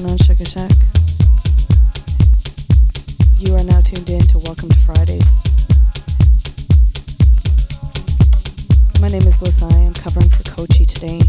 going on, Sugar Shack? You are now tuned in to Welcome to Fridays. My name is Liz. I am covering for Kochi today.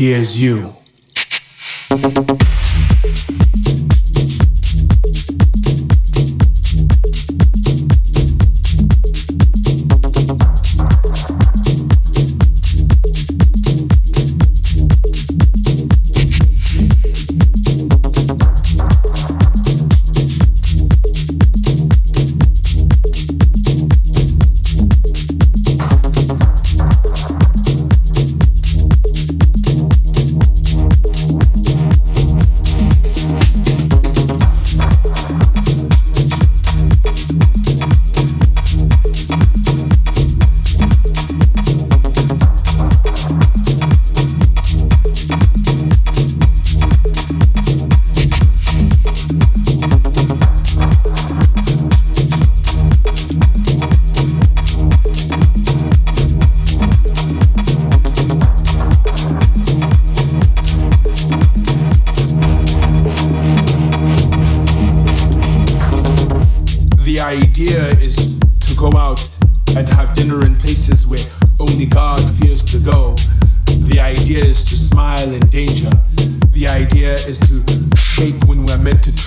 idea is you.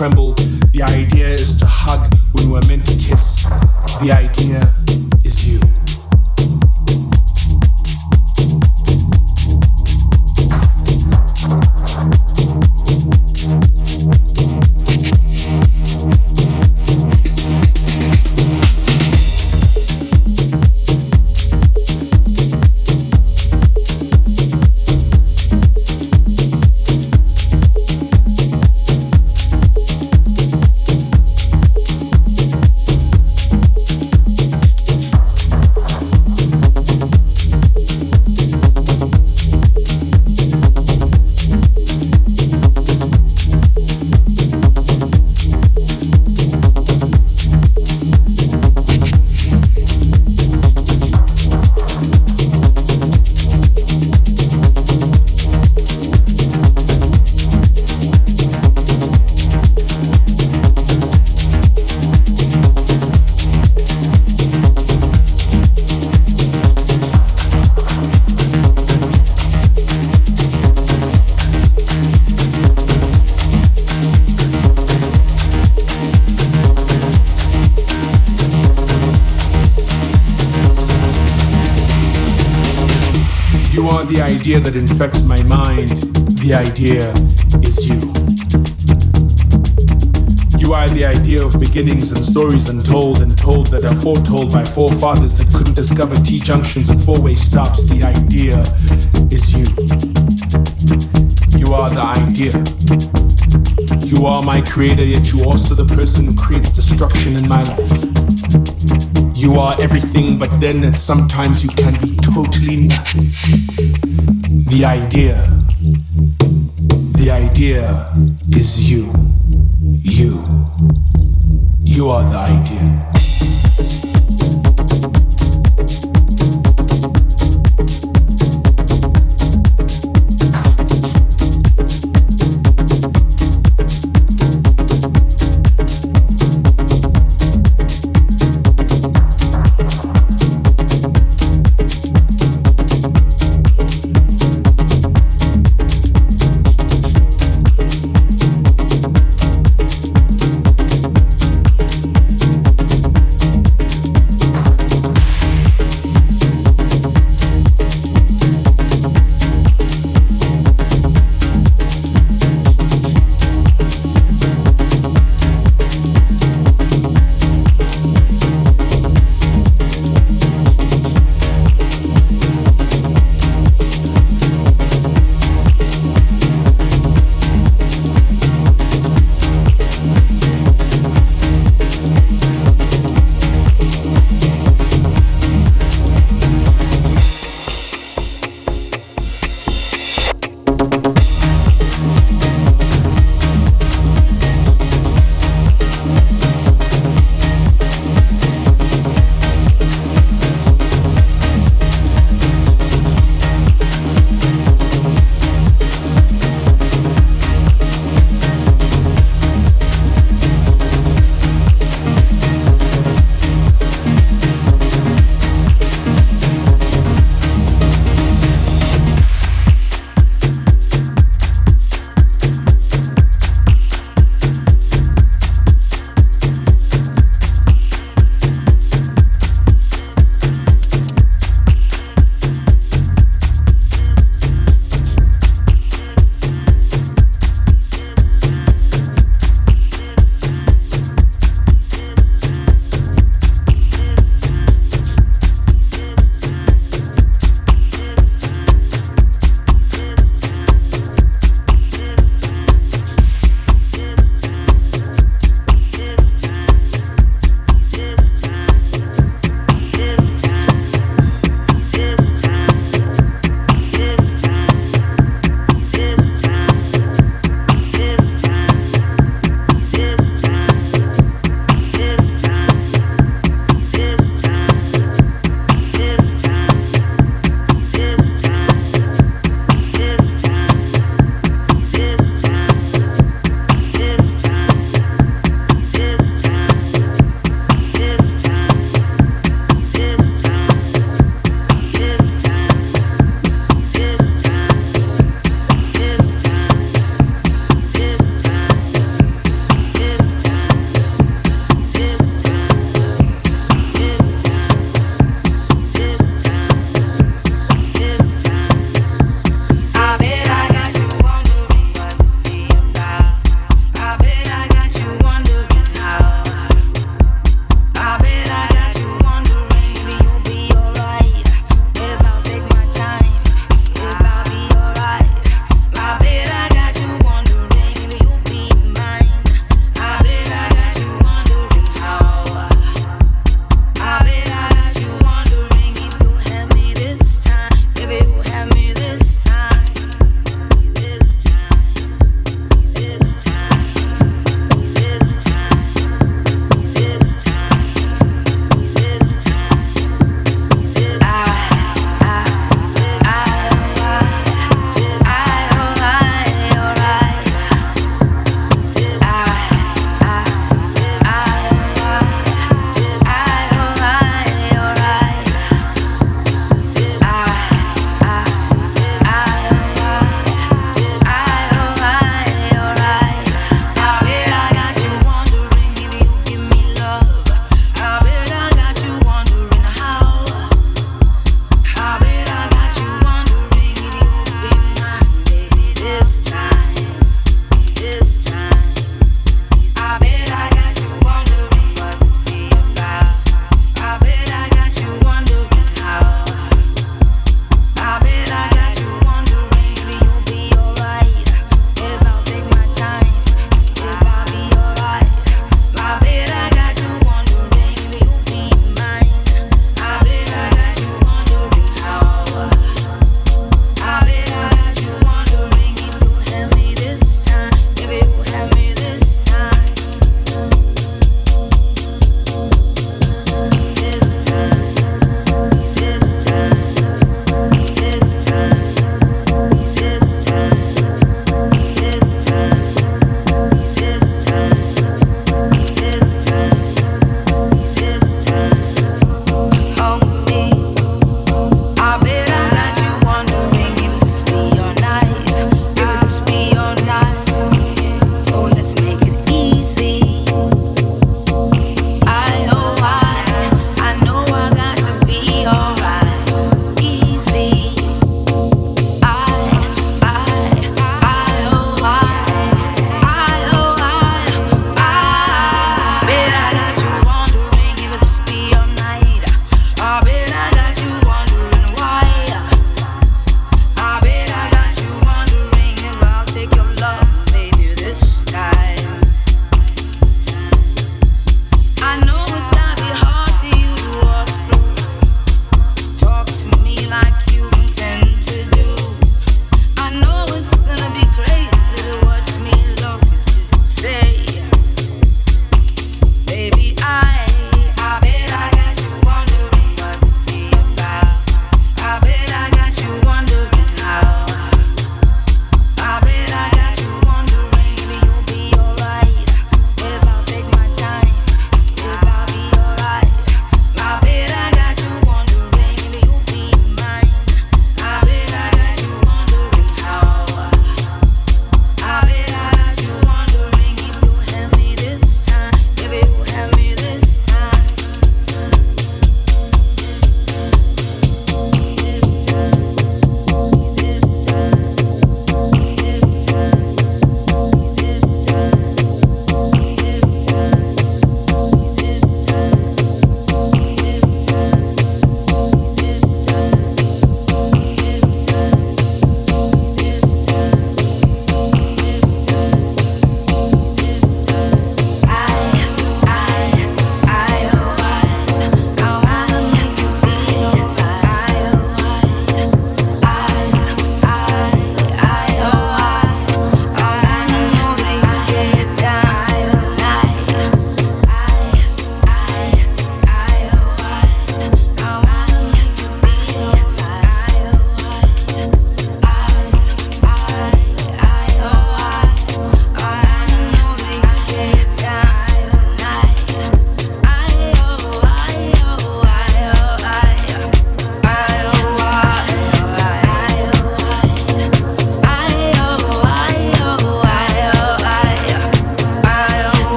The idea is to hug when we're meant to kiss. The idea idea is you. You are the idea of beginnings and stories untold and told that are foretold by forefathers that couldn't discover T junctions and four way stops. The idea is you. You are the idea. You are my creator, yet you also the person who creates destruction in my life. You are everything, but then and sometimes you can be totally nothing. The idea, idea is you. You.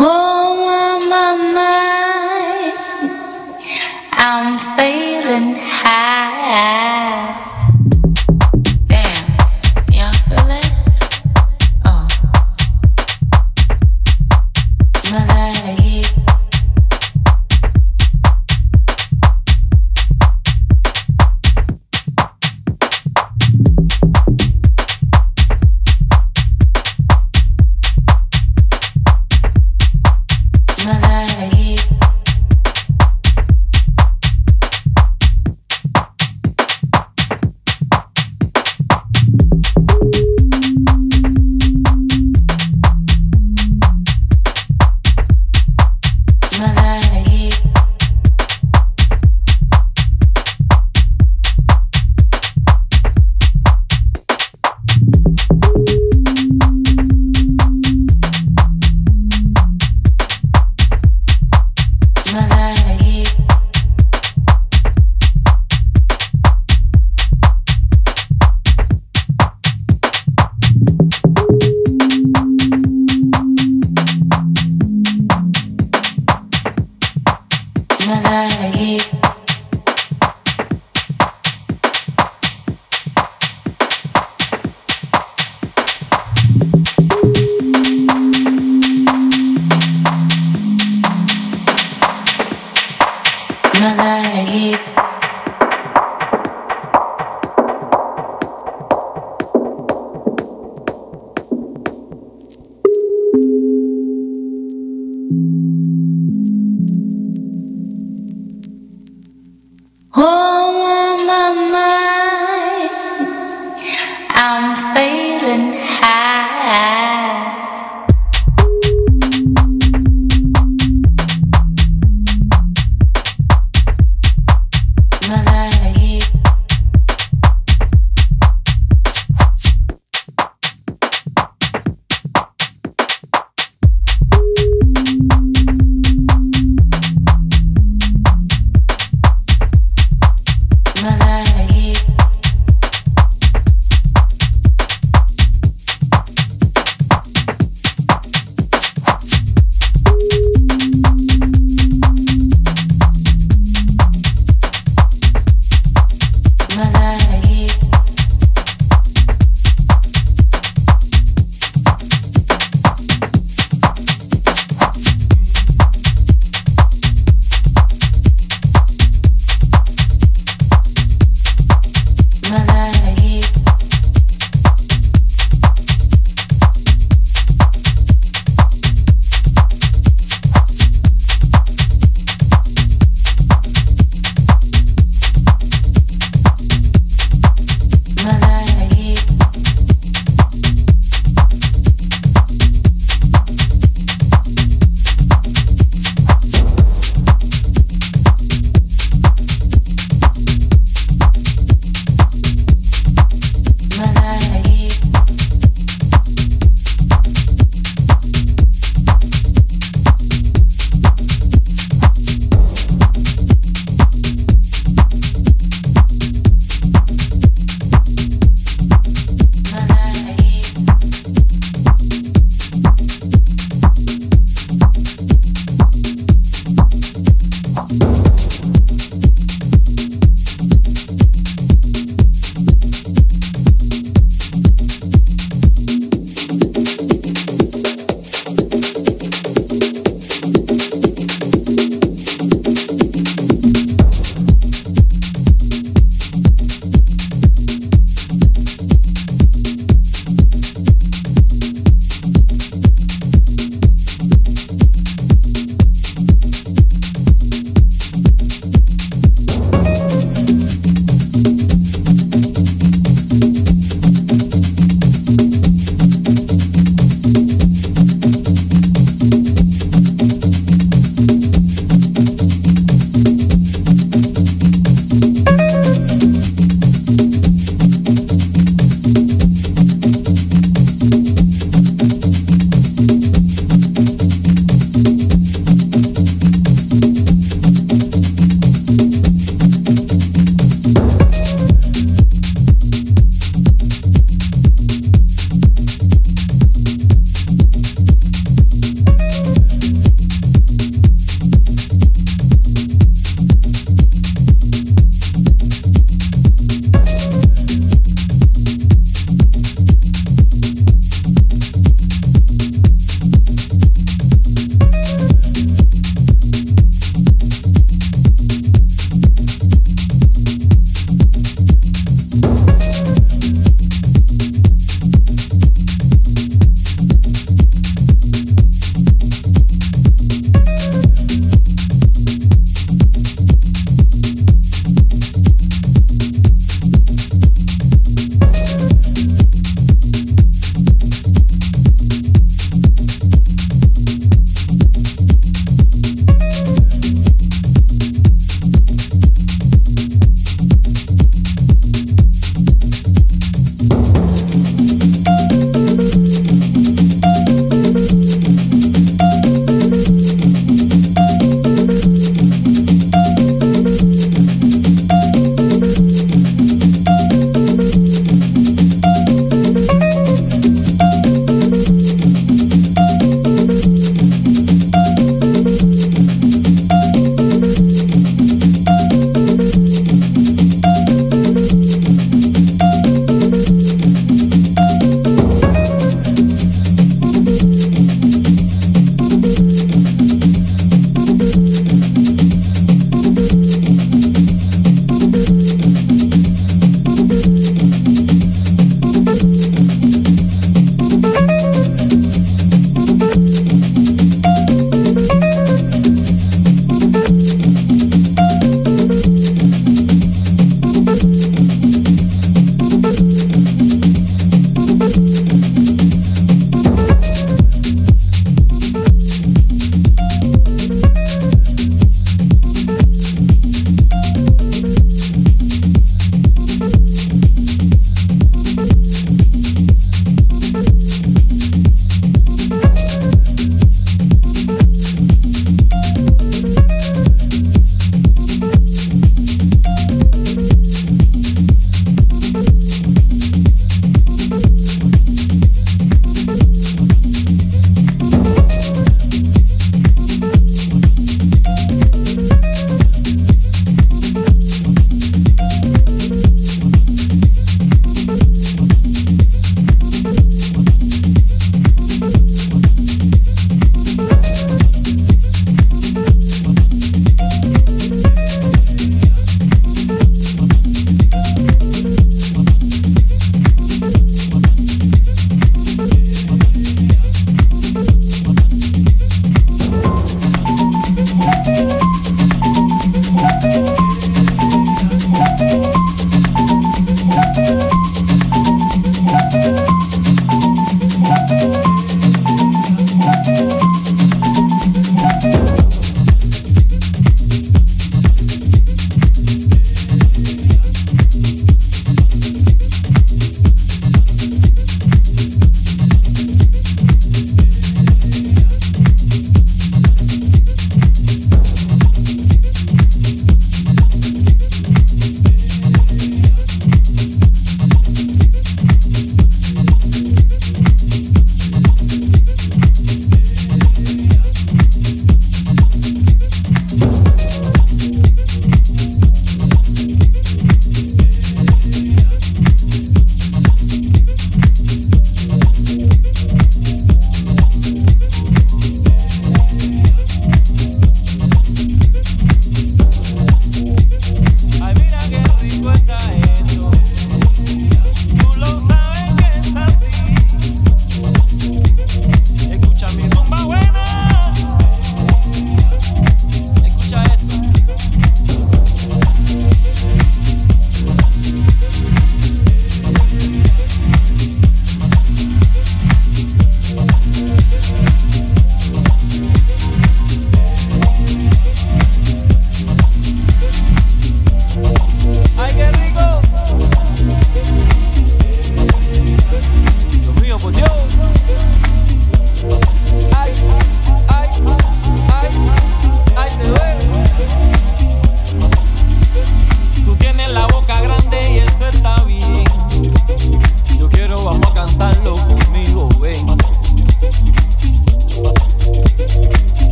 my. I'm feeling high.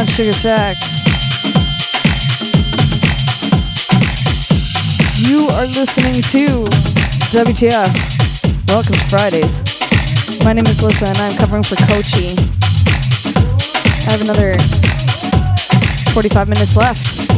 On, Sugar Shack? You are listening to WTF. Welcome to Fridays. My name is Lisa and I'm covering for Kochi. I have another 45 minutes left.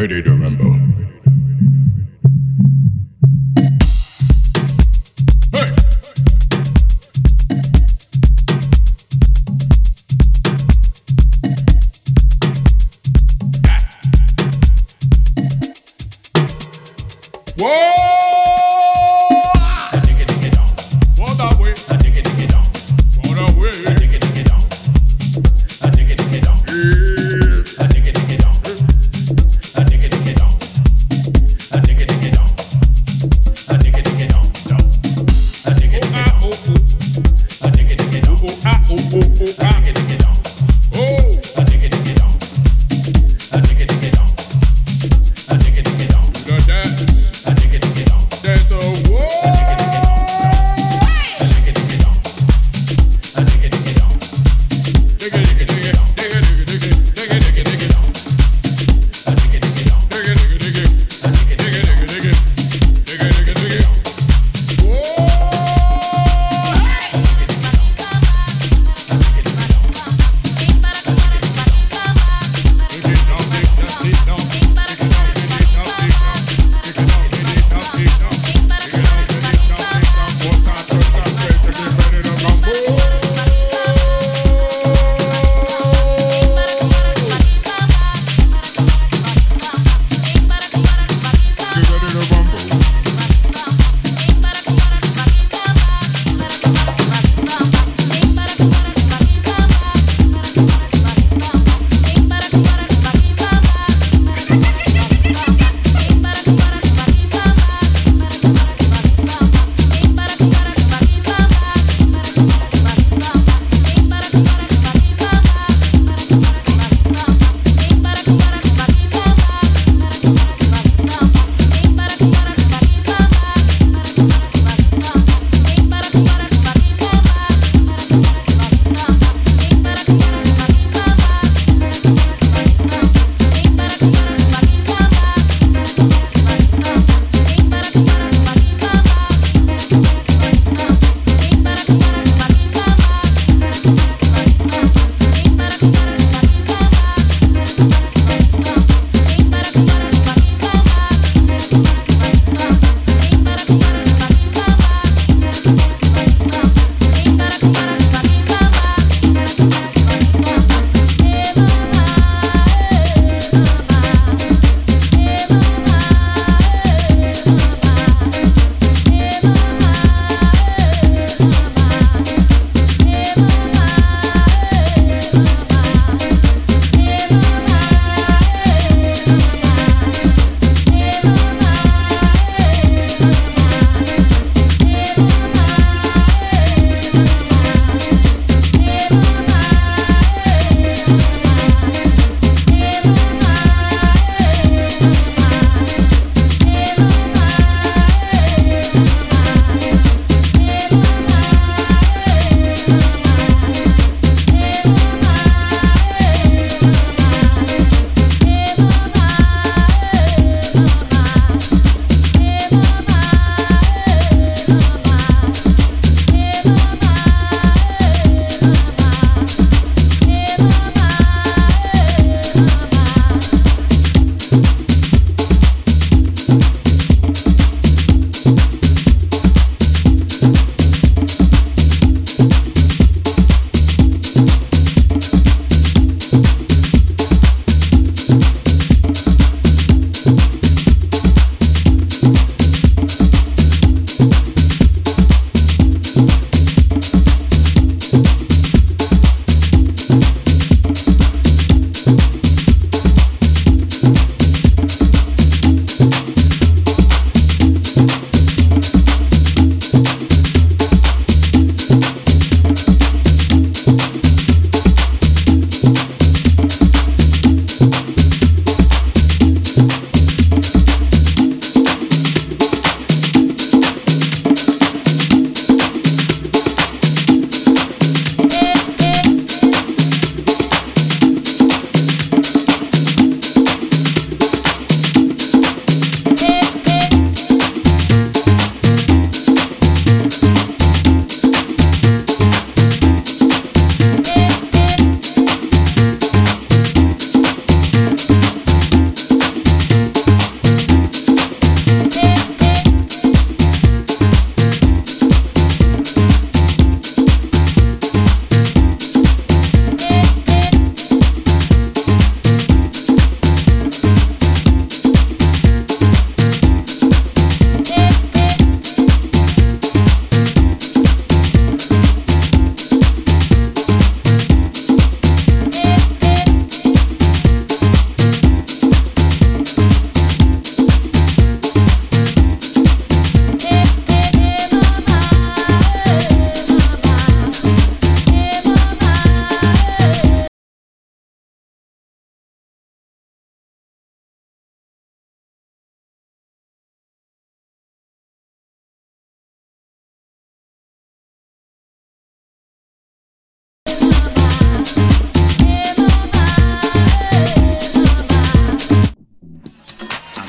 Ready to remember.